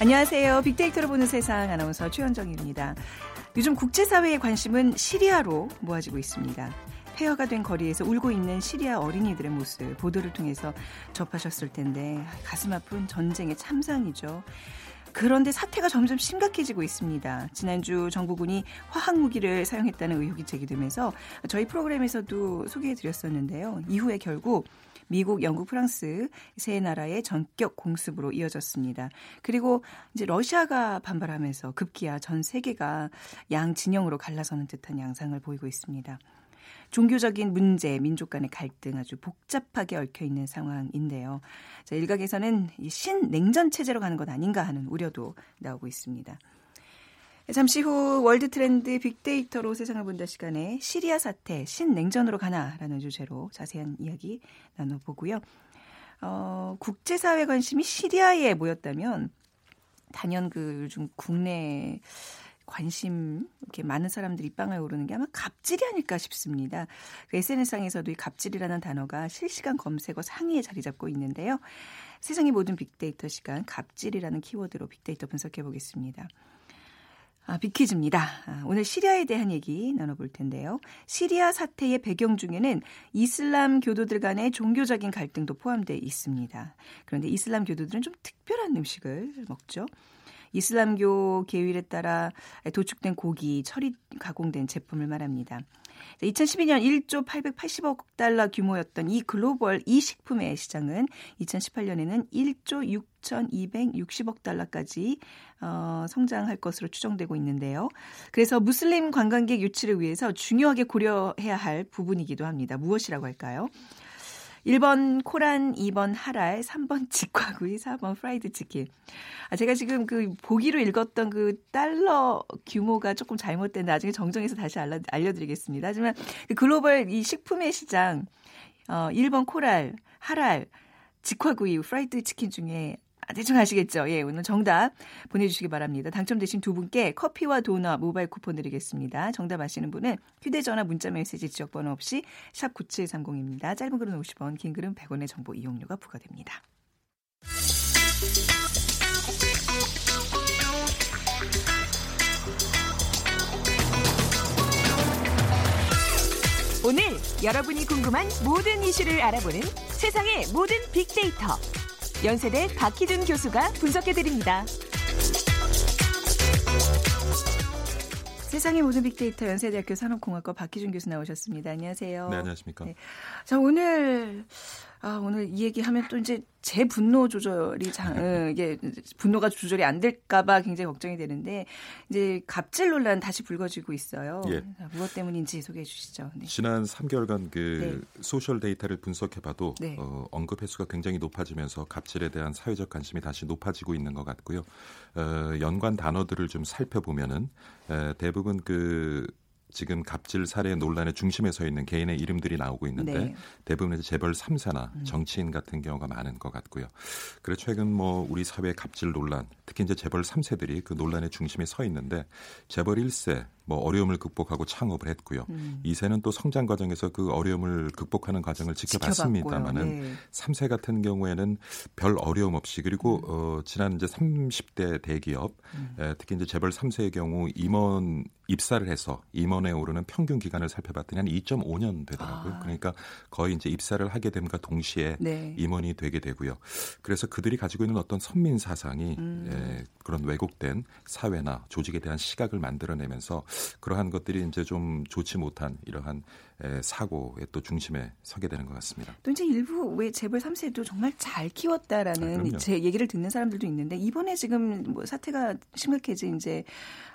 안녕하세요. 빅데이터로 보는 세상 아나운서 최현정입니다. 요즘 국제사회의 관심은 시리아로 모아지고 있습니다. 폐허가 된 거리에서 울고 있는 시리아 어린이들의 모습 보도를 통해서 접하셨을 텐데 가슴 아픈 전쟁의 참상이죠. 그런데 사태가 점점 심각해지고 있습니다. 지난주 정부군이 화학 무기를 사용했다는 의혹이 제기되면서 저희 프로그램에서도 소개해 드렸었는데요. 이후에 결국 미국, 영국, 프랑스 세 나라의 전격 공습으로 이어졌습니다. 그리고 이제 러시아가 반발하면서 급기야 전 세계가 양 진영으로 갈라서는 듯한 양상을 보이고 있습니다. 종교적인 문제, 민족 간의 갈등 아주 복잡하게 얽혀 있는 상황인데요. 자, 일각에서는 신냉전 체제로 가는 것 아닌가 하는 우려도 나오고 있습니다. 잠시 후 월드 트렌드 빅데이터로 세상을 본다 시간에 시리아 사태 신냉전으로 가나라는 주제로 자세한 이야기 나눠보고요. 어, 국제사회 관심이 시리아에 모였다면 단연 그 요즘 국내 관심 이렇게 많은 사람들이 빵을 오르는 게 아마 갑질이 아닐까 싶습니다. 그 SNS상에서도 이 갑질이라는 단어가 실시간 검색어 상위에 자리 잡고 있는데요. 세상의 모든 빅데이터 시간 갑질이라는 키워드로 빅데이터 분석해 보겠습니다. 아, 빅퀴즈입니다. 아, 오늘 시리아에 대한 얘기 나눠볼 텐데요. 시리아 사태의 배경 중에는 이슬람 교도들 간의 종교적인 갈등도 포함되어 있습니다. 그런데 이슬람 교도들은 좀 특별한 음식을 먹죠. 이슬람교 계율에 따라 도축된 고기, 철이 가공된 제품을 말합니다. 2012년 1조 880억 달러 규모였던 이 글로벌 이 식품의 시장은 2018년에는 1조 6,260억 달러까지 어, 성장할 것으로 추정되고 있는데요. 그래서 무슬림 관광객 유치를 위해서 중요하게 고려해야 할 부분이기도 합니다. 무엇이라고 할까요? 1번 코란, 2번 할랄, 3번 직화구이, 4번 프라이드 치킨. 아, 제가 지금 그 보기로 읽었던 그 달러 규모가 조금 잘못된 나중에 정정해서 다시 알려, 알려드리겠습니다. 하지만 그 글로벌 이 식품의 시장, 어, 1번 코란, 할랄, 직화구이, 프라이드 치킨 중에 아, 대충 아시겠죠? 예, 오늘 정답 보내주시기 바랍니다. 당첨되신 두 분께 커피와 도넛 모바일 쿠폰 드리겠습니다. 정답 아시는 분은 휴대전화 문자메시지 지역번호 없이 샵 9730입니다. 짧은 글은 50원, 긴 글은 100원의 정보 이용료가 부과됩니다. 오늘 여러분이 궁금한 모든 이슈를 알아보는 세상의 모든 빅데이터. 연세대 박희준 교수가 분석해드립니다. 세상의 모든 빅데이터 연세대학교 산업공학과 박희준 교수 나오셨습니다. 안녕하세요. 네, 안녕하십니까. 네. 자, 오늘 아, 오늘 이 얘기하면 또 이제 제 분노 조절이 장, 어, 이게 분노가 조절이 안 될까봐 굉장히 걱정이 되는데 이제 갑질 논란 다시 불거지고 있어요. 예. 무엇 때문인지 소개해 주시죠. 네. 지난 3개월간 그 네. 소셜 데이터를 분석해봐도 네. 어, 언급 횟수가 굉장히 높아지면서 갑질에 대한 사회적 관심이 다시 높아지고 있는 것 같고요. 어, 연관 단어들을 좀 살펴보면은 에, 대부분 그 지금 갑질 사례 논란의 중심에 서 있는 개인의 이름들이 나오고 있는데 네. 대부분 재벌 3세나 음. 정치인 같은 경우가 많은 것 같고요. 그래 최근 뭐 우리 사회 갑질 논란, 특히 이제 재벌 3세들이 그 논란의 중심에 서 있는데 재벌 1세 뭐 어려움을 극복하고 창업을 했고요. 음. 2세는 또 성장 과정에서 그 어려움을 극복하는 과정을 지켜봤습니다만은 네. 3세 같은 경우에는 별 어려움 없이 그리고 음. 어 지난 이제 30대 대기업 음. 에, 특히 이제 재벌 3세의 경우 임원 입사를 해서 임원에 오르는 평균 기간을 살펴봤더니 한 2.5년 되더라고요. 아. 그러니까 거의 이제 입사를 하게 됨과 동시에 네. 임원이 되게 되고요. 그래서 그들이 가지고 있는 어떤 선민 사상이 음. 에, 그런 왜곡된 사회나 조직에 대한 시각을 만들어내면서 그러한 것들이 이제 좀 좋지 못한 이러한 사고의 또 중심에 서게 되는 것 같습니다. 또 이제 일부 왜 재벌 3세도 정말 잘 키웠다라는 아, 제 얘기를 듣는 사람들도 있는데 이번에 지금 뭐 사태가 심각해진 이제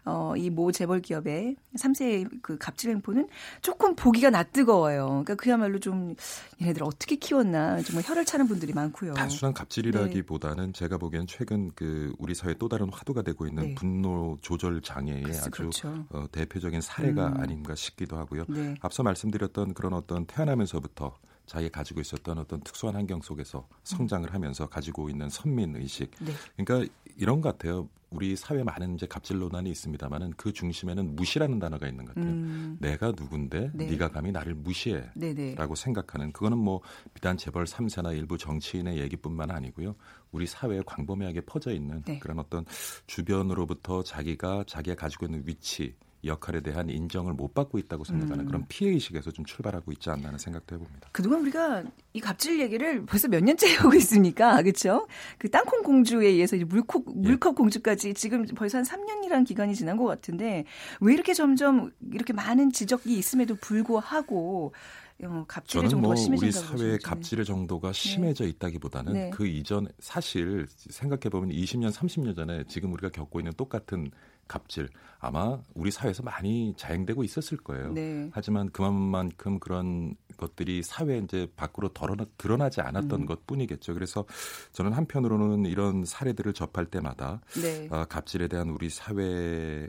어, 이 모 재벌 기업의 3세 그 갑질 횡포는 조금 보기가 낯뜨거워요. 그러니까 그야말로 좀 얘네들 어떻게 키웠나 정말 혀를 차는 분들이 많고요. 단순한 갑질이라기보다는 네. 제가 보기엔 최근 그 우리 사회 또 다른 화두가 되고 있는 네. 분노 조절 장애의 아주 그렇죠. 어, 대표적인 사례가 음. 아닌가 싶기도 하고요. 네. 앞서 말씀 드렸던 그런 어떤 태어나면서부터 자기 가지고 있었던 어떤 특수한 환경 속에서 성장을 하면서 가지고 있는 선민 의식. 네. 그러니까 이런 것 같아요. 우리 사회 많은 이제 갑질 논란이 있습니다만은 그 중심에는 무시라는 단어가 있는 것 같아요. 음. 내가 누군데 네. 네가 감히 나를 무시해라고 네, 네. 생각하는 그거는 뭐 비단 재벌 3세나 일부 정치인의 얘기뿐만 아니고요. 우리 사회에 광범위하게 퍼져 있는 네. 그런 어떤 주변으로부터 자기가 자기가 가지고 있는 위치 역할에 대한 인정을 못 받고 있다고 생각하는 음. 그런 피해 의식에서 좀 출발하고 있지 않나 하는 생각도 해봅니다. 그동안 우리가 이 갑질 얘기를 벌써 몇 년째 하고 있으니까 그렇죠? 그 땅콩 공주에 의해서 이제 물컵 물컵 예. 공주까지 지금 벌써 한 3년이라는 기간이 지난 것 같은데 왜 이렇게 점점 이렇게 많은 지적이 있음에도 불구하고 어, 갑질의 저는 뭐 우리 사회의 갑질의 정도가 네. 심해져 있다기보다는 네. 그 이전 사실 생각해 보면 20년 30년 전에 지금 우리가 겪고 있는 똑같은 갑질 아마 우리 사회에서 많이 자행되고 있었을 거예요. 네. 하지만 그만큼 그런 것들이 사회 이제 밖으로 덜어나, 드러나지 않았던 음. 것 뿐이겠죠. 그래서 저는 한편으로는 이런 사례들을 접할 때마다 네. 어, 갑질에 대한 우리 사회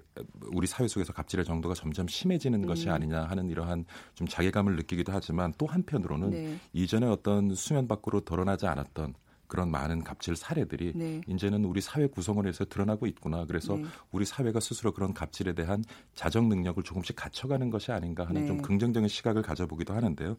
우리 사회 속에서 갑질의 정도가 점점 심해지는 음. 것이 아니냐 하는 이러한 좀 자괴감을 느끼기도 하지만 또 한편으로는 네. 이전에 어떤 수면 밖으로 드러나지 않았던 그런 많은 갑질 사례들이 네. 이제는 우리 사회 구성원에서 드러나고 있구나. 그래서 네. 우리 사회가 스스로 그런 갑질에 대한 자정 능력을 조금씩 갖춰가는 것이 아닌가 하는 네. 좀 긍정적인 시각을 가져보기도 하는데요.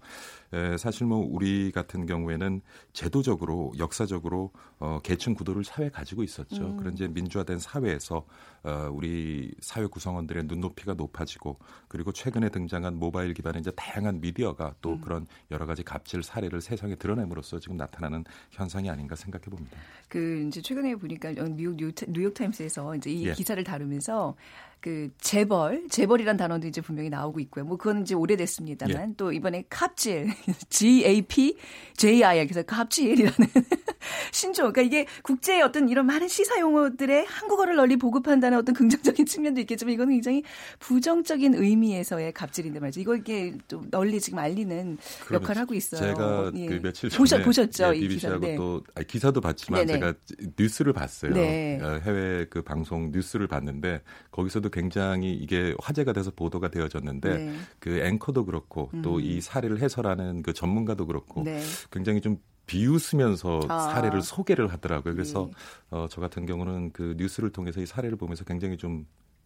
에, 사실 뭐 우리 같은 경우에는 제도적으로 역사적으로 어, 계층 구도를 사회에 가지고 있었죠. 음. 그런 이제 민주화된 사회에서 어, 우리 사회 구성원들의 눈높이가 높아지고 그리고 최근에 등장한 모바일 기반의 이제 다양한 미디어가 또 음. 그런 여러 가지 갑질 사례를 세상에 드러냄으로써 지금 나타나는 현상이 아닌가 생각해 봅니다. 그 이제 최근에 보니까 미국 뉴욕 타임스에서 이제 이 예. 기사를 다루면서 그 재벌, 재벌이란 단어도 이제 분명히 나오고 있고요. 뭐 그건 이제 오래됐습니다만 예. 또 이번에 갑질, G A P J I 그래서 갑질이라는 신조. 그러니까 이게 국제의 어떤 이런 많은 시사 용어들의 한국어를 널리 보급한다는 어떤 긍정적인 측면도 있겠지만 이거는 굉장히 부정적인 의미에서의 갑질인데 말이죠. 이거 이게 좀 널리 지금 알리는 역할을 하고 있어요. 제가 예. 그 며칠 전에 보셨, 보셨죠? 예, BBC하고 네. 또 아니, 기사도 봤지만 네네. 제가 뉴스를 봤어요. 네. 어, 해외 그 방송 뉴스를 봤는데 거기서 도 굉장히 이게 화제가 돼서 보도가 되어졌는데 네. 그 앵커도 그렇고 음. 또이 사례를 해설하는 그 전문가도 그렇고 네. 굉장히 좀 비웃으면서 아. 사례를 소개를 하더라고요. 그래서 네. 어, 저 같은 경우는 그 뉴스를 통해서 이 사례를 보면서 굉장히 좀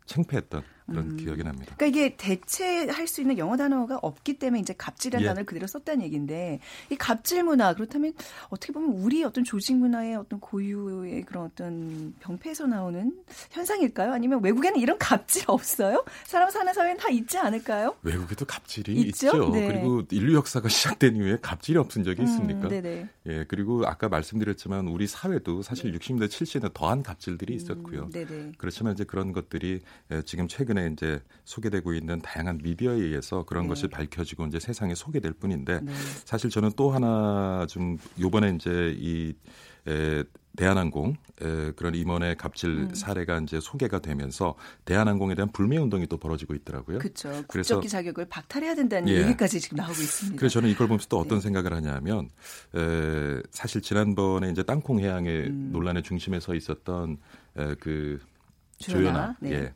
창피했던 그런 음. 기억이 납니다. 그러니까 이게 대체할 수 있는 영어 단어가 없기 때문에 이제 갑질이라는 예. 단어를 그대로 썼다는 얘기인데 이 갑질 문화 그렇다면 어떻게 보면 우리 어떤 조직 문화의 어떤 고유의 그런 어떤 병폐에서 나오는 현상일까요? 아니면 외국에는 이런 갑질 없어요? 사람 사는 사회는 다 있지 않을까요? 외국에도 갑질이 있죠. 있죠? 네. 그리고 인류 역사가 시작된 이후에 갑질이 없은 적이 음, 있습니까? 네네. 예, 그리고 아까 말씀드렸지만 우리 사회도 사실 네. 60대 70대 더한 갑질들이 음, 있었고요. 음, 그렇지만 이제 그런 것들이 예, 지금 최근에 이제 소개되고 있는 다양한 미디어에 의해서 그런 네. 것이 밝혀지고 이제 세상에 소개될 뿐인데 네. 사실 저는 또 하나 좀 요번에 이제 이 에, 대한항공 에, 그런 임원의 갑질 음. 사례가 이제 소개가 되면서 대한항공에 대한 불매 운동이 또 벌어지고 있더라고요. 그렇죠. 국적기 자격을 박탈해야 된다는 예. 얘기까지 지금 나오고 있습니다. 그래서 저는 이걸 보면서 또 어떤 네. 생각을 하냐면 에, 사실 지난번에 이제 땅콩 해양의 음. 논란의 중심에 서 있었던 에, 그 조연아 네. 예.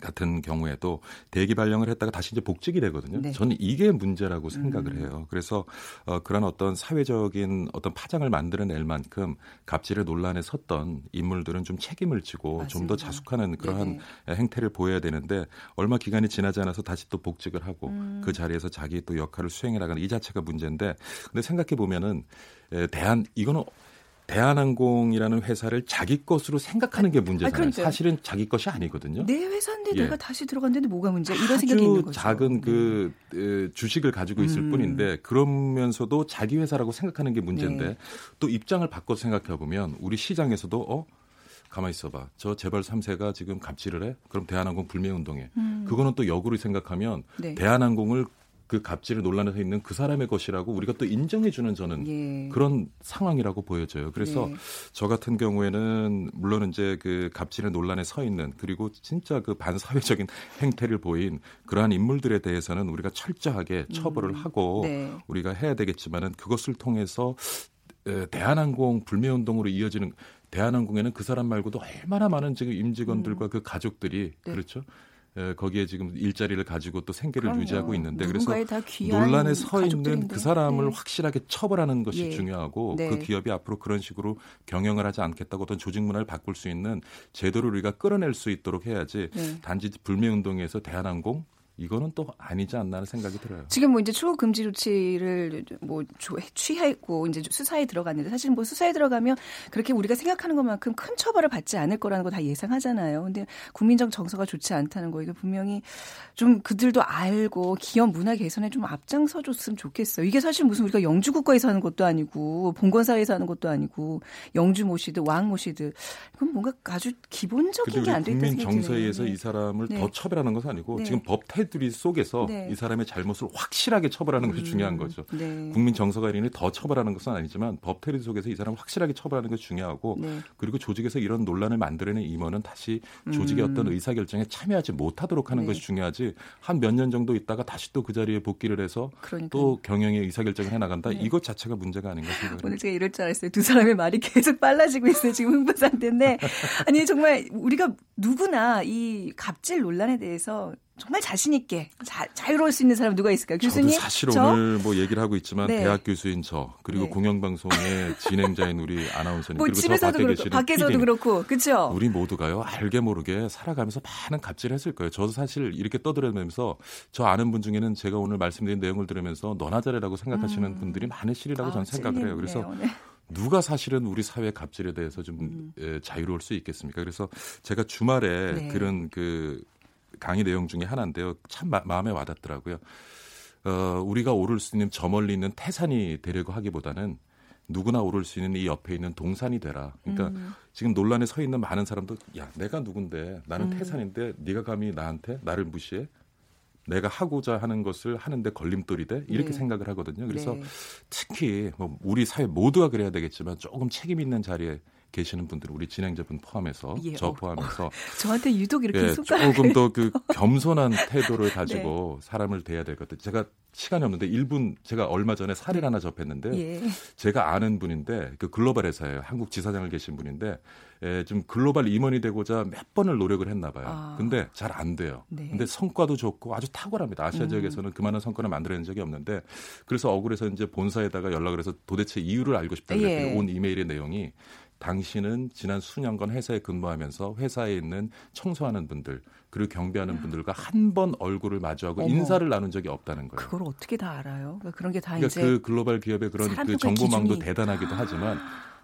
같은 경우에도 대기 발령을 했다가 다시 이제 복직이 되거든요. 네. 저는 이게 문제라고 생각을 음. 해요. 그래서 어, 그런 어떤 사회적인 어떤 파장을 만들어낼 만큼 갑질의 논란에 섰던 인물들은 좀 책임을 지고 좀 더 자숙하는 그러한 네 행태를 보여야 되는데 얼마 기간이 지나지 않아서 다시 또 복직을 하고 음. 그 자리에서 자기 또 역할을 수행해 나가는 이 자체가 문제인데 근데 생각해 보면은 대한 이거는 대한항공이라는 회사를 자기 것으로 생각하는 게 문제잖아요. 아, 사실은 자기 것이 아니거든요. 내 회사인데 예. 내가 다시 들어갔는데 뭐가 문제야? 이런 생각이 있는 거죠. 작은 그 네. 주식을 가지고 있을 음. 뿐인데 그러면서도 자기 회사라고 생각하는 게 문제인데 네. 또 입장을 바꿔 생각해 보면 우리 시장에서도 어 가만히 있어봐. 저 재벌 3세가 지금 갑질을 해? 그럼 대한항공 불매운동해. 음. 그거는 또 역으로 생각하면 네. 대한항공을 그 갑질을 논란에 서 있는 그 사람의 것이라고 우리가 또 인정해주는 저는 예. 그런 상황이라고 보여져요. 그래서 네. 저 같은 경우에는 물론 이제 그 갑질의 논란에 서 있는 그리고 진짜 그 반사회적인 행태를 보인 그러한 인물들에 대해서는 우리가 철저하게 처벌을 음. 하고 네. 우리가 해야 되겠지만은 그것을 통해서 대한항공 불매운동으로 이어지는 대한항공에는 그 사람 말고도 얼마나 많은 지금 임직원들과 음. 그 가족들이 네. 그렇죠. 거기에 지금 일자리를 가지고 또 생계를 그럼요. 유지하고 있는데 그래서 논란에 서 있는 그 사람을 네. 확실하게 처벌하는 것이 예. 중요하고 네. 그 기업이 앞으로 그런 식으로 경영을 하지 않겠다고 어떤 조직 문화를 바꿀 수 있는 제도를 우리가 끌어낼 수 있도록 해야지 네. 단지 불매운동에서 대한항공 이거는 또 아니지 않나 하는 생각이 들어요. 지금 뭐 이제 추후 금지 조치를 뭐 취하고 이제 수사에 들어갔는데 사실 뭐 수사에 들어가면 그렇게 우리가 생각하는 것만큼 큰 처벌을 받지 않을 거라는 거 다 예상하잖아요. 근데 국민적 정서가 좋지 않다는 거 이거 분명히 좀 그들도 알고 기업 문화 개선에 좀 앞장서 줬으면 좋겠어요. 이게 사실 무슨 우리가 영주 국가에서 하는 것도 아니고 봉건 사회에서 하는 것도 아니고 영주 모시드 왕 모시드 그건 뭔가 아주 기본적인 게 안 돼 있다 생각이 국민 정서에 의해서 이 사람을 네. 더 처벌하는 것은 아니고 네. 지금 법 태, 테두리 속에서 네. 이 사람의 잘못을 확실하게 처벌하는 것이 음, 중요한 거죠. 네. 국민 정서가인이 더 처벌하는 것은 아니지만 법 테두리 속에서 이 사람을 확실하게 처벌하는 것이 중요하고 네. 그리고 조직에서 이런 논란을 만들어낸 임원은 다시 조직의 음. 어떤 의사결정에 참여하지 못하도록 하는 네. 것이 중요하지 한 몇 년 정도 있다가 다시 또 그 자리에 복귀를 해서 그러니까요. 또 경영의 의사결정을 해나간다 네. 이것 자체가 문제가 아닌가 생각합니다. 오늘 제가 이럴 줄 알았어요. 두 사람의 말이 계속 빨라지고 있어요. 지금 흥분 상태인데 아니 정말 우리가 누구나 이 갑질 논란에 대해서 정말 자신 있게 자, 자유로울 수 있는 사람 누가 있을까요? 교수님. 저도 사실 저? 오늘 뭐 얘기를 하고 있지만 네. 대학 교수인 저 그리고 네. 공영방송의 진행자인 우리 아나운서님 뭐 그리고 집에서도 저 그렇고 밖에서도 그렇고 그렇죠. 우리 모두가요 알게 모르게 살아가면서 많은 갑질을 했을 거예요. 저도 사실 이렇게 떠들어면서 저 아는 분 중에는 제가 오늘 말씀드린 내용을 들으면서 너나 잘해라고 생각하시는 음. 분들이 많으시리라고 아, 저는 생각을 해요. 그래서 네. 누가 사실은 우리 사회 갑질에 대해서 좀 음. 에, 자유로울 수 있겠습니까? 그래서 제가 주말에 네. 그런 그 강의 내용 중에 하나인데요. 참 마, 마음에 와닿더라고요. 어, 우리가 오를 수 있는 저 멀리 있는 태산이 되려고 하기보다는 누구나 오를 수 있는 이 옆에 있는 동산이 되라. 그러니까 음. 지금 논란에 서 있는 많은 사람도 야 내가 누군데 나는 음. 태산인데 네가 감히 나한테 나를 무시해? 내가 하고자 하는 것을 하는데 걸림돌이 돼 이렇게 네. 생각을 하거든요. 그래서 네. 특히 뭐 우리 사회 모두가 그래야 되겠지만 조금 책임 있는 자리에 계시는 분들 우리 진행자분 포함해서 예, 저 어, 포함해서 어, 저한테 유독 이렇게 예, 조금 더 그 겸손한 태도를 가지고 네. 사람을 대해야 될 것 같아요. 제가 시간이 없는데 1분 제가 얼마 전에 사례를 하나 접했는데 예. 제가 아는 분인데 그 글로벌 회사예요. 한국 지사장을 계신 분인데 예, 좀 글로벌 임원이 되고자 몇 번을 노력을 했나 봐요. 아. 근데 잘 안 돼요. 네. 근데 성과도 좋고 아주 탁월합니다. 아시아 음. 지역에서는 그만한 성과를 만들어낸 적이 없는데 그래서 억울해서 이제 본사에다가 연락을 해서 도대체 이유를 알고 싶다 그랬더니 예. 온 이메일의 내용이 당신은 지난 수년간 회사에 근무하면서 회사에 있는 청소하는 분들 그리고 경비하는 분들과 한 번 얼굴을 마주하고 어머. 인사를 나눈 적이 없다는 거예요. 그걸 어떻게 다 알아요? 그러니까 그런 게 다 그러니까 이제 그 글로벌 기업의 그런 그 정보망도 기준이... 대단하기도 하지만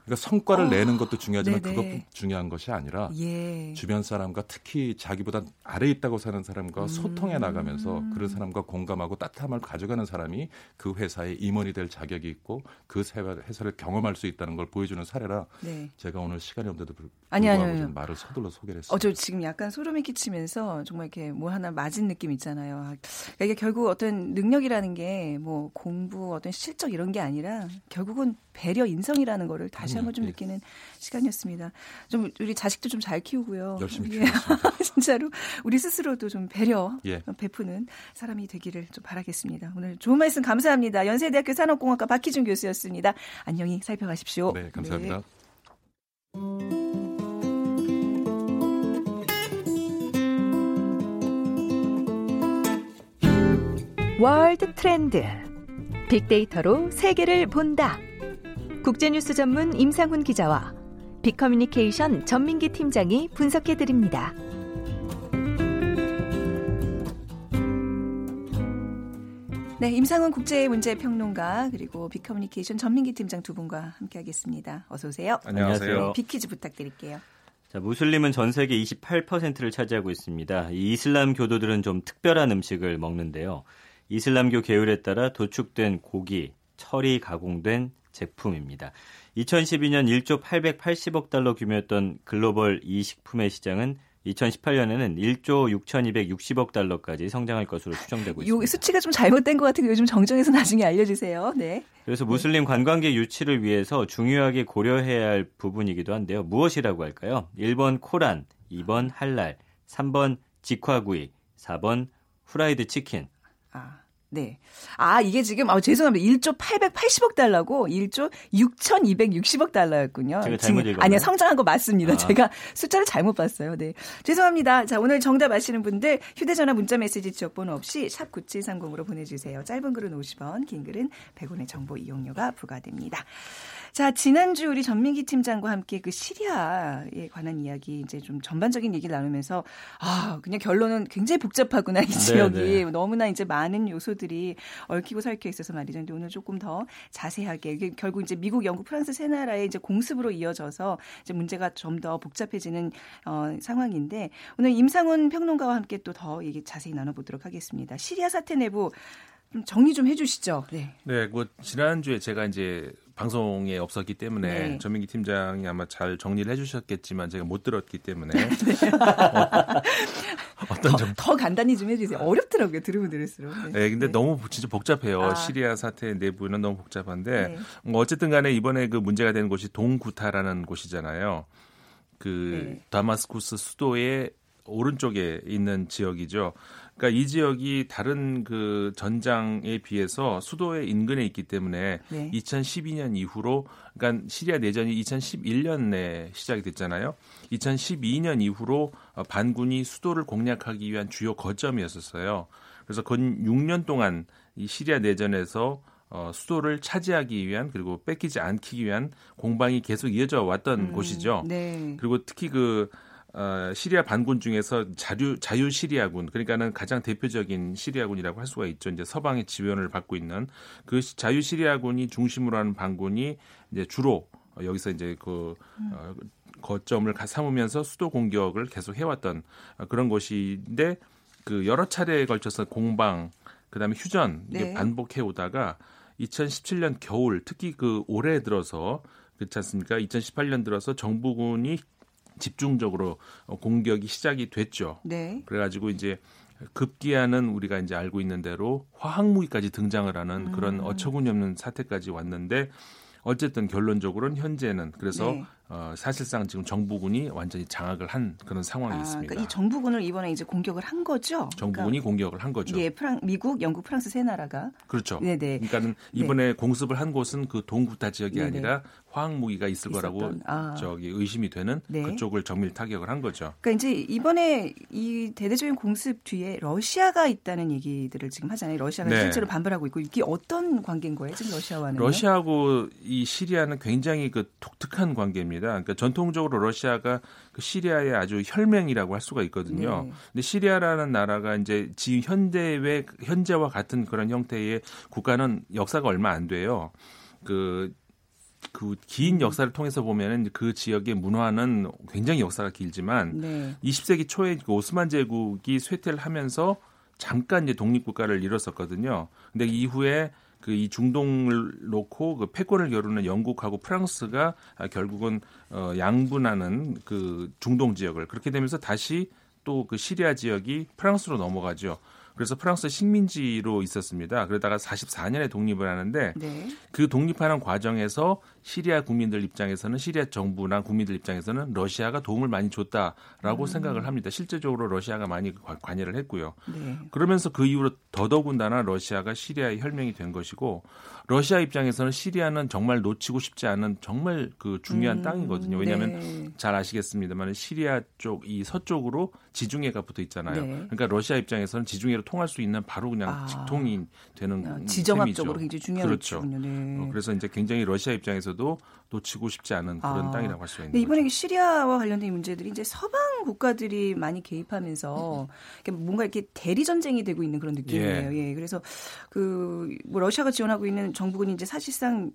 그러니까 성과를 어, 내는 것도 중요하지만 네네. 그것 중요한 것이 아니라 예. 주변 사람과 특히 자기보다 아래 있다고 사는 사람과 음. 소통해 나가면서 그런 사람과 공감하고 따뜻함을 가져가는 사람이 그 회사의 임원이 될 자격이 있고 그 회사를 경험할 수 있다는 걸 보여주는 사례라 네. 제가 오늘 시간이 없는데도 불구하고 아니, 아니, 아니. 말을 서둘러 소개를 했어요. 어, 저 지금 약간 소름이 끼치면서 정말 이렇게 뭐 하나 맞은 느낌 있잖아요. 아, 그러니까 이게 결국 어떤 능력이라는 게 뭐 공부 어떤 실적 이런 게 아니라 결국은 배려 인성이라는 거를 다시 한번 좀 예. 느끼는 시간이었습니다. 좀 우리 자식도 좀 잘 키우고요. 열심히 예. 키우겠습니다. 진짜로 우리 스스로도 좀 배려 예. 베푸는 사람이 되기를 좀 바라겠습니다. 오늘 좋은 말씀 감사합니다. 연세대학교 산업공학과 박희준 교수였습니다. 안녕히 살펴가십시오. 네, 감사합니다. 네. 월드 트렌드 빅데이터로 세계를 본다. 국제뉴스 전문 임상훈 기자와 빅커뮤니케이션 전민기 팀장이 분석해 드립니다. 네, 임상훈 국제문제평론가 그리고 빅커뮤니케이션 전민기 팀장 두 분과 함께하겠습니다. 어서 오세요. 안녕하세요. 빅퀴즈 부탁드릴게요. 자, 무슬림은 전 세계 28%를 차지하고 있습니다. 이 이슬람 교도들은 좀 특별한 음식을 먹는데요. 이슬람교 계율에 따라 도축된 고기, 철이 가공된 제품입니다. 2012년 1조 880억 달러 규모였던 글로벌 이 식품의 시장은 2018년에는 1조 6,260억 달러까지 성장할 것으로 추정되고 있습니다. 수치가 좀 잘못된 것 같은 게 요즘 정정해서 나중에 알려주세요. 네. 그래서 무슬림 관광객 유치를 위해서 중요하게 고려해야 할 부분이기도 한데요. 무엇이라고 할까요? 1번 코란, 2번 할랄, 3번 직화구이, 4번 후라이드 치킨. 아. 네. 아, 이게 지금, 아, 죄송합니다. 1조 880억 달러고 1조 6,260억 달러였군요. 제가 잘못 읽었나요? 아니요, 성장한 거 맞습니다. 아. 제가 숫자를 잘못 봤어요. 네. 죄송합니다. 자, 오늘 정답 아시는 분들 휴대전화 문자 메시지 지역번호 없이 샵 9730으로 보내주세요. 짧은 글은 50원, 긴 글은 100원의 정보 이용료가 부과됩니다. 자, 지난주 우리 전민기 팀장과 함께 그 시리아에 관한 이야기 이제 좀 전반적인 얘기를 나누면서 아, 그냥 결론은 굉장히 복잡하구나, 이 네, 지역이. 네, 네. 너무나 이제 많은 요소 들이 얽히고 설켜 있어서 말이죠. 근데 오늘 조금 더 자세하게 이게 결국 이제 미국, 영국, 프랑스 세 나라의 이제 공습으로 이어져서 이제 문제가 좀 더 복잡해지는 어, 상황인데 오늘 임상훈 평론가와 함께 또 더 얘기 자세히 나눠보도록 하겠습니다. 시리아 사태 내부 좀 정리 좀 해주시죠. 네. 네, 뭐 지난주에 제가 이제 방송에 없었기 때문에 네. 전민기 팀장이 아마 잘 정리를 해주셨겠지만 제가 못 들었기 때문에 네. 어, 떤 더, 더, 간단히 좀 해주세요. 어렵더라고요. 들으면 들을수록. 네, 네 근데 네. 너무 진짜 복잡해요. 아. 시리아 사태 내부는 너무 복잡한데 네. 뭐 어쨌든 간에 이번에 그 문제가 되는 곳이 동구타라는 곳이잖아요. 그 네. 다마스쿠스 수도의 오른쪽에 있는 지역이죠. 그러니까 이 지역이 다른 그 전장에 비해서 수도의 인근에 있기 때문에 네. 2012년 이후로 그러니까 시리아 내전이 2011년에 시작이 됐잖아요. 2012년 이후로 반군이 수도를 공략하기 위한 주요 거점이었었어요. 그래서 건 6년 동안 이 시리아 내전에서 어, 수도를 차지하기 위한 그리고 뺏기지 않기 위한 공방이 계속 이어져 왔던 음, 곳이죠. 네. 그리고 특히 그 어, 시리아 반군 중에서 자유, 자유 시리아군, 그러니까는 가장 대표적인 시리아군이라고 할 수가 있죠. 이제 서방의 지원을 받고 있는 그 자유 시리아군이 중심으로 하는 반군이 이제 주로 여기서 이제 그 어, 거점을 삼으면서 수도 공격을 계속 해왔던 그런 곳인데 그 여러 차례에 걸쳐서 공방, 그다음에 휴전 이게 네. 반복해 오다가 2017년 겨울 특히 그 올해 들어서 그렇지 않습니까? 2018년 들어서 정부군이 집중적으로 어, 공격이 시작이 됐죠. 네. 그래가지고 이제 급기야는 우리가 이제 알고 있는 대로 화학무기까지 등장을 하는 그런 음. 어처구니 없는 사태까지 왔는데 어쨌든 결론적으로는 현재는 그래서 네. 어, 사실상 지금 정부군이 완전히 장악을 한 그런 상황이 아, 있습니다. 그러니까 이 정부군을 이번에 이제 공격을 한 거죠? 정부군이 그러니까, 공격을 한 거죠. 예, 프랑, 미국, 영국, 프랑스 세 나라가 그렇죠. 네네. 그러니까는 네. 이번에 네. 공습을 한 곳은 그 동구타 지역이 네네. 아니라 화학 무기가 있을 있었던, 거라고 아. 저기 의심이 되는 네. 그쪽을 정밀 타격을 한 거죠. 그러니까 이제 이번에 이 대대적인 공습 뒤에 러시아가 있다는 얘기들을 지금 하잖아요. 러시아가 네. 실제로 반발하고 있고 이게 어떤 관계인 거예요? 지금 러시아와는? 러시아하고 이 시리아는 굉장히 그 독특한 관계입니다. 그러니까 전통적으로 러시아가 그 시리아의 아주 혈맹이라고 할 수가 있거든요. 네. 근데 시리아라는 나라가 이제 지 현대의 현재와 같은 그런 형태의 국가는 역사가 얼마 안 돼요. 그 그긴 음. 역사를 통해서 보면은 그 지역의 문화는 굉장히 역사가 길지만 네. 20세기 초에 그 오스만 제국이 쇠퇴를 하면서 잠깐 이제 독립 국가를 이뤘었거든요. 근데 이후에 그 이 중동을 놓고 그 패권을 겨루는 영국하고 프랑스가 결국은 어 양분하는 그 중동 지역을 그렇게 되면서 다시 또 그 시리아 지역이 프랑스로 넘어가죠. 그래서 프랑스 식민지로 있었습니다. 그러다가 44년에 독립을 하는데 네. 그 독립하는 과정에서 시리아 국민들 입장에서는 시리아 정부나 국민들 입장에서는 러시아가 도움을 많이 줬다라고 음. 생각을 합니다. 실제적으로 러시아가 많이 관여를 했고요. 네. 그러면서 그 이후로 더더군다나 러시아가 시리아의 혈맹이 된 것이고 러시아 입장에서는 시리아는 정말 놓치고 싶지 않은 정말 그 중요한 음. 땅이거든요. 왜냐하면 네. 잘 아시겠습니다만 시리아 쪽 이 서쪽으로 지중해가 붙어 있잖아요. 네. 그러니까 러시아 입장에서는 지중해로 통할 수 있는 바로 그냥 아. 직통이 되는 아, 지정학적으로 굉장히 중요한 그렇죠. 네. 어, 그래서 이제 굉장히 러시아 입장에서도 놓치고 싶지 않은 그런 아. 땅이라고 할 수 있는 이번에 거죠. 시리아와 관련된 문제들이 이제 서방 국가들이 많이 개입하면서 뭔가 이렇게 대리 전쟁이 되고 있는 그런 느낌이에요. 예. 예. 그래서 그 뭐 러시아가 지원하고 있는 정부군이 이제 사실상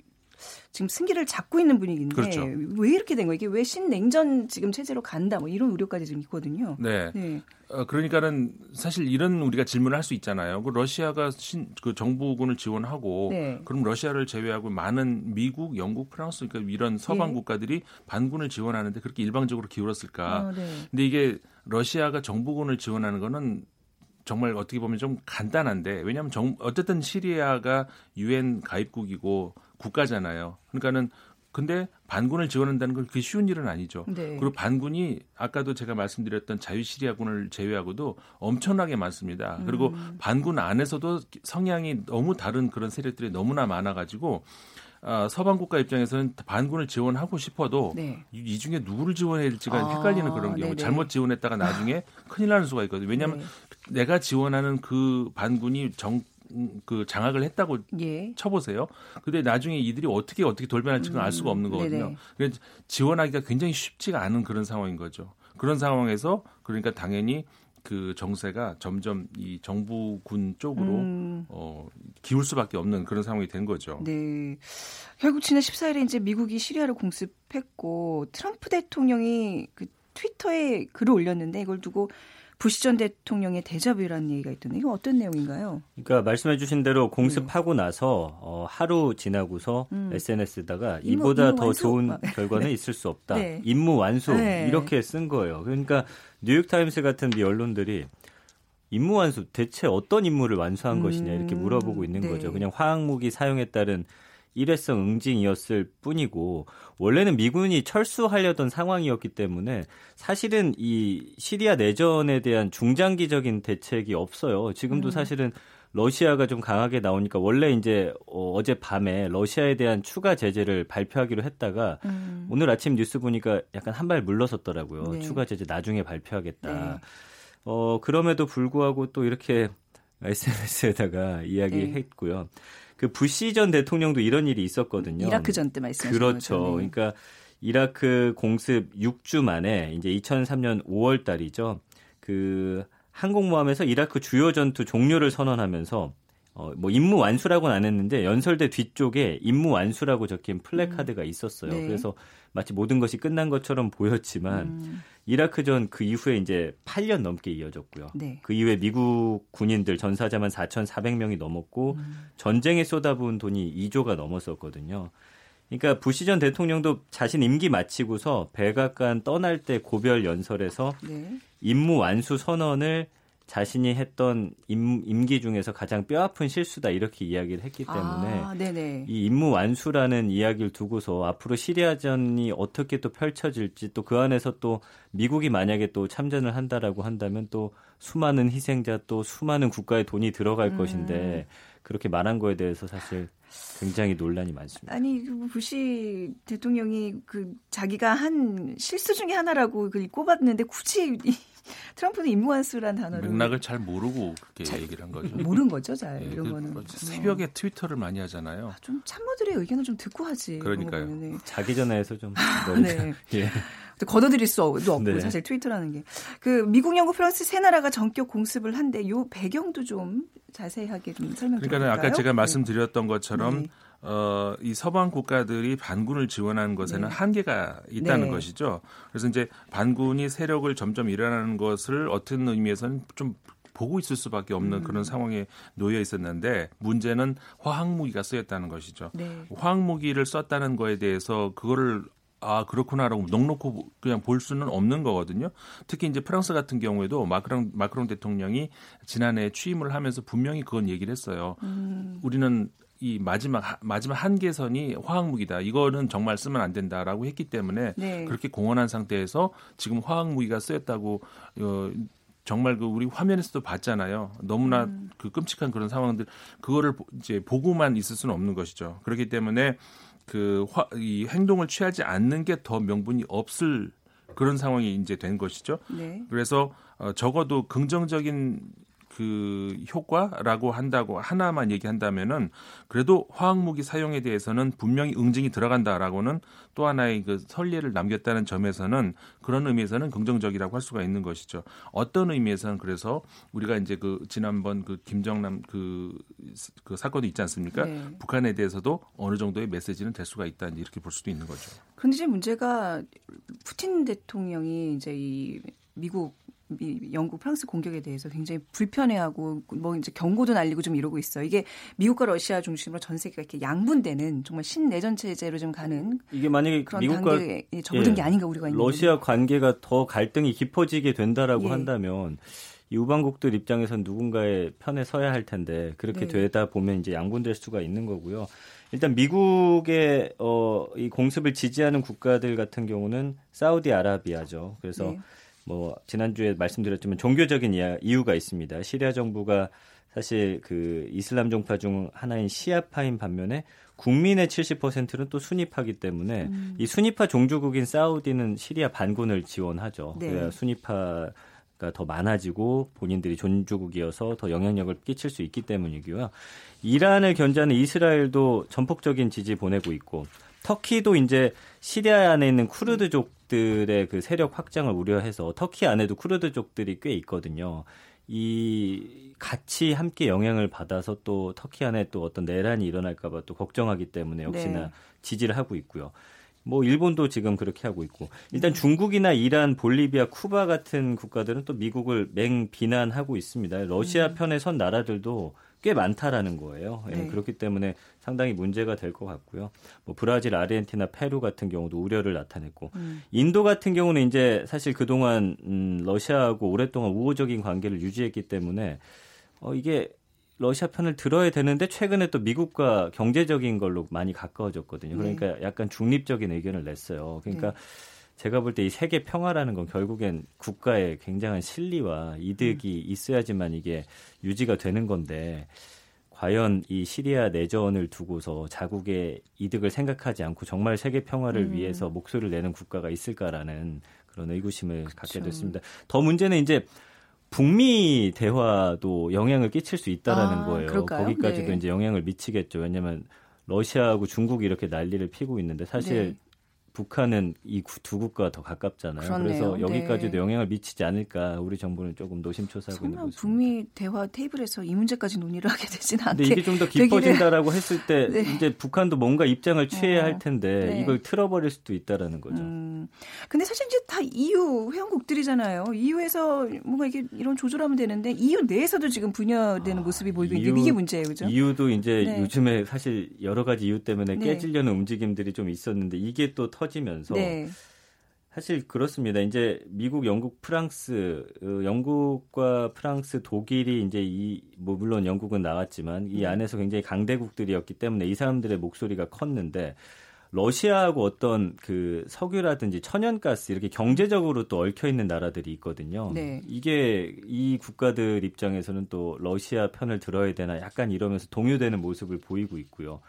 지금 승기를 잡고 있는 분위기인데 그렇죠. 왜 이렇게 된 거예요? 이게 왜 신냉전 지금 체제로 간다 뭐 이런 우려까지 지금 있거든요. 네. 네. 어, 그러니까는 사실 이런 우리가 질문을 할 수 있잖아요. 그 러시아가 신, 그 정부군을 지원하고 네. 그럼 러시아를 제외하고 많은 미국, 영국, 프랑스 그러니까 이런 서방 네. 국가들이 반군을 지원하는데 그렇게 일방적으로 기울었을까? 아, 네. 근데 이게 러시아가 정부군을 지원하는 거는 정말 어떻게 보면 좀 간단한데 왜냐하면 정, 어쨌든 시리아가 유엔 가입국이고 국가잖아요. 그러니까는 근데 반군을 지원한다는 건 그게 쉬운 일은 아니죠. 네. 그리고 반군이 아까도 제가 말씀드렸던 자유시리아군을 제외하고도 엄청나게 많습니다. 그리고 음. 반군 안에서도 성향이 너무 다른 그런 세력들이 너무나 많아가지고 어, 서방 국가 입장에서는 반군을 지원하고 싶어도 네. 이, 중에 누구를 지원해야 될지가 아, 헷갈리는 그런 경우 네네. 잘못 지원했다가 나중에 큰일 나는 수가 있거든요. 왜냐하면 네. 내가 지원하는 그 반군이 정, 그 장악을 했다고 예. 쳐보세요. 근데 나중에 이들이 어떻게 어떻게 돌변할지는 알 수가 없는 음, 거거든요. 그래서 지원하기가 굉장히 쉽지가 않은 그런 상황인 거죠. 그런 상황에서 그러니까 당연히 그 정세가 점점 이 정부군 쪽으로 음. 어, 기울 수밖에 없는 그런 상황이 된 거죠. 네. 결국 지난 14일에 이제 미국이 시리아를 공습했고 트럼프 대통령이 그 트위터에 글을 올렸는데 이걸 두고 부시 전 대통령의 대자뷰라는 얘기가 있던데 이거 어떤 내용인가요? 그러니까 말씀해 주신 대로 공습하고 네. 나서 어, 하루 지나고서 음. SNS에다가 이보다 임무, 더 완수? 좋은 아, 결과는 네. 있을 수 없다. 네. 임무 완수 네. 이렇게 쓴 거예요. 그러니까 뉴욕타임스 같은 미 언론들이 임무 완수 대체 어떤 임무를 완수한 음. 것이냐 이렇게 물어보고 있는 네. 거죠. 그냥 화학무기 사용에 따른 일회성 응징이었을 뿐이고 원래는 미군이 철수하려던 상황이었기 때문에 사실은 이 시리아 내전에 대한 중장기적인 대책이 없어요. 지금도 음. 사실은 러시아가 좀 강하게 나오니까 원래 이제 어, 제 밤에 러시아에 대한 추가 제재를 발표하기로 했다가 음. 오늘 아침 뉴스 보니까 약간 한 발 물러섰더라고요. 네. 추가 제재 나중에 발표하겠다. 네. 어 그럼에도 불구하고 또 이렇게 SNS에다가 이야기했고요. 네. 그 부시 전 대통령도 이런 일이 있었거든요. 이라크 전 때 말씀하신 그렇죠. 거죠. 네. 그러니까 이라크 공습 6주 만에 이제 2003년 5월 달이죠. 그 항공모함에서 이라크 주요 전투 종료를 선언하면서 어, 뭐 임무 완수라고는 안 했는데 연설대 뒤쪽에 임무 완수라고 적힌 플래카드가 음. 있었어요. 네. 그래서 마치 모든 것이 끝난 것처럼 보였지만 음. 이라크전 그 이후에 이제 8년 넘게 이어졌고요. 네. 그 이후에 미국 군인들 전사자만 4,400명이 넘었고 음. 전쟁에 쏟아부은 돈이 2조가 넘었었거든요. 그러니까 부시 전 대통령도 자신 임기 마치고서 백악관 떠날 때 고별 연설에서 네. 임무 완수 선언을 자신이 했던 임, 임기 중에서 가장 뼈아픈 실수다 이렇게 이야기를 했기 때문에 아, 이 임무 완수라는 이야기를 두고서 앞으로 시리아전이 어떻게 또 펼쳐질지 또 그 안에서 또 미국이 만약에 또 참전을 한다라고 한다면 또 수많은 희생자 또 수많은 국가의 돈이 들어갈 음. 것인데 그렇게 말한 거에 대해서 사실 굉장히 논란이 많습니다. 아니 그 부시 대통령이 그 자기가 한 실수 중에 하나라고 그 꼽았는데 굳이 트럼프는 임무완수란 단어를 맥락을 잘 모르고 그렇게 잘, 얘기를 한 거죠. 모르는 거죠, 잘 네, 이런 그, 거는. 뭐 새벽에 어. 트위터를 많이 하잖아요. 아, 좀 참모들의 의견을 좀 듣고 하지. 그러니까요. 네. 자기 전에 해서 좀. 네. 예. 걷어들일 수 없고 네. 사실 트위터라는 게. 그 미국, 영국, 프랑스 세 나라가 전격 공습을 한데 요 배경도 좀 자세하게 좀 설명 드릴까요? 그러니까 아까 제가 네. 말씀드렸던 것처럼 네. 어, 이 서방 국가들이 반군을 지원하는 것에는 네. 한계가 있다는 네. 것이죠. 그래서 이제 반군이 세력을 점점 일어나는 것을 어떤 의미에서는 좀 보고 있을 수밖에 없는 음. 그런 상황에 놓여 있었는데 문제는 화학 무기가 쓰였다는 것이죠. 네. 화학 무기를 썼다는 거에 대해서 그거를 아 그렇구나라고 넉넉히 그냥 볼 수는 없는 거거든요. 특히 이제 프랑스 같은 경우에도 마크롱 마크롱 대통령이 지난해 취임을 하면서 분명히 그건 얘기를 했어요. 음. 우리는 이 마지막 마지막 한계선이 화학무기다. 이거는 정말 쓰면 안 된다라고 했기 때문에 네. 그렇게 공언한 상태에서 지금 화학무기가 쓰였다고 어 정말 그 우리 화면에서도 봤잖아요. 너무나 음. 그 끔찍한 그런 상황들 그거를 이제 보고만 있을 수는 없는 것이죠. 그렇기 때문에 그 화, 이 행동을 취하지 않는 게 더 명분이 없을 그런 상황이 이제 된 것이죠. 네. 그래서 어, 적어도 긍정적인 그 효과라고 한다고 하나만 얘기한다면은 그래도 화학무기 사용에 대해서는 분명히 응징이 들어간다라고는 또 하나의 그 선례를 남겼다는 점에서는 그런 의미에서는 긍정적이라고 할 수가 있는 것이죠. 어떤 의미에서는 그래서 우리가 이제 그 지난번 그 김정남 그, 그 사건도 있지 않습니까? 네. 북한에 대해서도 어느 정도의 메시지는 될 수가 있다 이렇게 볼 수도 있는 거죠. 그런데 이제 문제가 푸틴 대통령이 이제 이 미국 영국, 프랑스 공격에 대해서 굉장히 불편해하고 뭐 이제 경고도 날리고 좀 이러고 있어요. 이게 미국과 러시아 중심으로 전 세계가 이렇게 양분되는 정말 신내전 체제로 좀 가는 이게 만약에 그런 미국과 단계에 접어든 예, 게 아닌가 우리가 러시아 관계가 더 갈등이 깊어지게 된다라고 예. 한다면 이 우방국들 입장에선 누군가의 편에 서야 할 텐데 그렇게 네. 되다 보면 이제 양분될 수가 있는 거고요. 일단 미국의 어, 이 공습을 지지하는 국가들 같은 경우는 사우디아라비아죠. 그래서 네. 뭐 지난주에 말씀드렸지만 종교적인 이유가 있습니다. 시리아 정부가 사실 그 이슬람 종파 중 하나인 시아파인 반면에 국민의 70%는 또 순위파기 때문에 음. 이 순위파 종주국인 사우디는 시리아 반군을 지원하죠. 네. 그래야 순위파가 더 많아지고 본인들이 존주국이어서 더 영향력을 끼칠 수 있기 때문이고요. 이란을 견제하는 이스라엘도 전폭적인 지지 보내고 있고 터키도 이제 시리아 안에 있는 쿠르드족 들의 그 세력 확장을 우려해서 터키 안에도 쿠르드족들이 꽤 있거든요. 이 같이 함께 영향을 받아서 또 터키 안에 또 어떤 내란이 일어날까봐 또 걱정하기 때문에 역시나 네. 지지를 하고 있고요. 뭐 일본도 지금 그렇게 하고 있고 일단 음. 중국이나 이란, 볼리비아, 쿠바 같은 국가들은 또 미국을 맹 비난하고 있습니다. 러시아 음. 편에 선 나라들도 꽤 많다라는 거예요. 예, 네. 그렇기 때문에 상당히 문제가 될 것 같고요. 뭐 브라질, 아르헨티나, 페루 같은 경우도 우려를 나타냈고 음. 인도 같은 경우는 이제 사실 그동안 음, 러시아하고 오랫동안 우호적인 관계를 유지했기 때문에 어, 이게 러시아 편을 들어야 되는데 최근에 또 미국과 경제적인 걸로 많이 가까워졌거든요. 그러니까 네. 약간 중립적인 의견을 냈어요. 그러니까 네. 제가 볼 때 이 세계 평화라는 건 결국엔 국가의 굉장한 실리와 이득이 음. 있어야지만 이게 유지가 되는 건데 과연 이 시리아 내전을 두고서 자국의 이득을 생각하지 않고 정말 세계 평화를 음. 위해서 목소리를 내는 국가가 있을까라는 그런 의구심을 그쵸. 갖게 됐습니다. 더 문제는 이제 북미 대화도 영향을 끼칠 수 있다라는 아, 거예요. 그럴까요? 거기까지도 네. 이제 영향을 미치겠죠. 왜냐하면 러시아하고 중국이 이렇게 난리를 피고 있는데 사실 네. 북한은 이 두 국가가 더 가깝잖아요. 그렇네요. 그래서 여기까지도 네. 영향을 미치지 않을까 우리 정부는 조금 노심초사하고 있는 거죠. 북미 대화 테이블에서 이 문제까지 논의를 하게 않게. 근데 이게 좀 더 깊어진다라고 했을 때 네. 이제 북한도 뭔가 입장을 취해야 어, 할 텐데 네. 이걸 틀어버릴 수도 있다라는 거죠. 음, 근데 사실 이제 다 EU 회원국들이잖아요. EU에서 뭔가 이게 이런 조절하면 되는데 EU 내에서도 지금 분열되는 아, 모습이 보이고 있는데 이게 문제예요, 그죠? EU도 이제 네. 요즘에 사실 여러 가지 이유 때문에 네. 깨지려는 움직임들이 좀 있었는데 이게 또 터 지면서 네. 사실 그렇습니다. 이제 미국, 영국, 프랑스, 어, 영국과 프랑스, 독일이 이제 이, 뭐 물론 영국은 나왔지만 이 네. 안에서 굉장히 강대국들이었기 때문에 이 사람들의 목소리가 컸는데 러시아하고 어떤 그 석유라든지 천연가스 이렇게 경제적으로 또 얽혀 있는 나라들이 있거든요. 네. 이게 이 국가들 입장에서는 또 러시아 편을 들어야 되나 약간 이러면서 동요되는 모습을 보이고 있고요.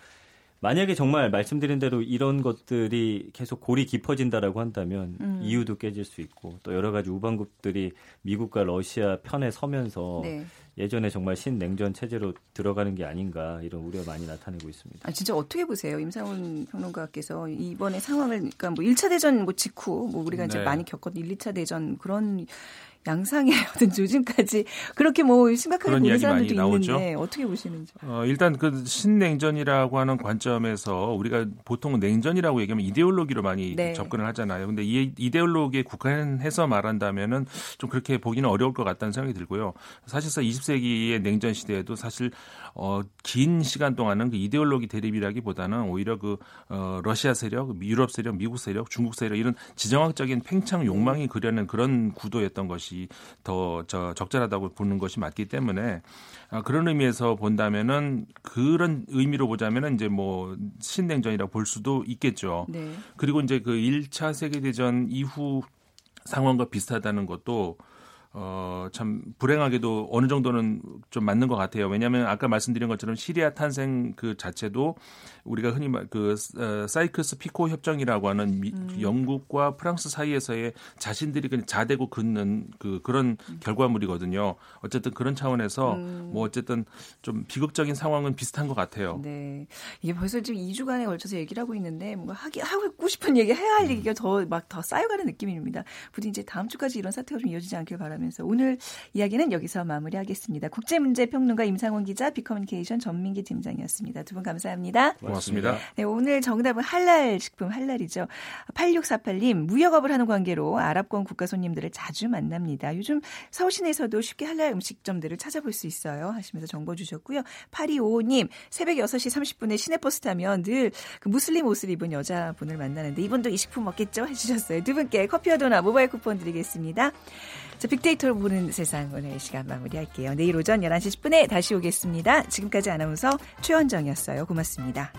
만약에 정말 말씀드린 대로 이런 것들이 계속 골이 깊어진다라고 한다면 음. 이유도 깨질 수 있고 또 여러 가지 우방국들이 미국과 러시아 편에 서면서 네. 예전에 정말 신냉전 체제로 들어가는 게 아닌가 이런 우려 많이 나타내고 있습니다. 아, 진짜 어떻게 보세요? 임상훈 평론가께서 이번에 상황을 그러니까 뭐 1차 대전 뭐 직후 뭐 우리가 네. 이제 많이 겪었던 1, 2차 대전 그런 양상의 어떤 요즘까지 그렇게 뭐 심각하게 보는 사람들도 있는데 어떻게 보시는지. 어, 일단 그 신냉전이라고 하는 관점에서 우리가 보통 냉전이라고 얘기하면 이데올로기로 많이 네. 접근을 하잖아요. 근데 이 이데올로기에 국한해서 말한다면은 좀 그렇게 보기는 어려울 것 같다는 생각이 들고요. 사실상 20세기의 냉전 시대에도 사실 어, 긴 시간 동안은 그 이데올로기 대립이라기보다는 오히려 그 어, 러시아 세력, 유럽 세력, 미국 세력, 중국 세력 이런 지정학적인 팽창 욕망이 그려낸 그런 구도였던 것이 더 저 적절하다고 보는 것이 맞기 때문에 아, 그런 의미에서 본다면은 그런 의미로 보자면은 이제 뭐 신냉전이라고 볼 수도 있겠죠. 네. 그리고 이제 그 1차 세계 대전 이후 상황과 비슷하다는 것도 어, 참 불행하게도 어느 정도는 좀 맞는 것 같아요. 왜냐하면 아까 말씀드린 것처럼 시리아 탄생 그 자체도 우리가 흔히 그 어, 사이크스 피코 협정이라고 하는 미, 음. 영국과 프랑스 사이에서의 자신들이 그냥 자대고 긋는 그 그런 음. 결과물이거든요. 어쨌든 그런 차원에서 음. 뭐 어쨌든 좀 비극적인 상황은 비슷한 것 같아요. 네, 이게 벌써 지금 2주간에 걸쳐서 얘기를 하고 있는데 뭔가 하기 하고 싶은 얘기 해야 할 음. 얘기가 더 막더 쌓여가는 느낌입니다. 부디 이제 다음 주까지 이런 사태가 좀 이어지지 않길 바랍니 다. 바라면서 오늘 이야기는 여기서 마무리하겠습니다. 국제문제평론가 임상원 기자, 비커뮤니케이션 전민기 팀장이었습니다. 두 분 감사합니다. 고맙습니다. 네, 오늘 정답은 할랄 식품 할랄이죠. 8648님 무역업을 하는 관계로 아랍권 국가 손님들을 자주 만납니다. 요즘 서울 시내에서도 쉽게 할랄 음식점들을 찾아볼 수 있어요. 하시면서 정보 주셨고요. 8255님 새벽 6시 30분에 시내버스 타면 늘 그 무슬림 옷을 입은 여자분을 만나는데 이분도 이 식품 먹겠죠? 해주셨어요. 두 분께 커피와 도나 모바일 쿠폰 드리겠습니다. 자, 빅데이터로 보는 세상 오늘 시간 마무리할게요. 내일 오전 11시 10분에 다시 오겠습니다. 지금까지 아나운서 최원정이었어요. 고맙습니다.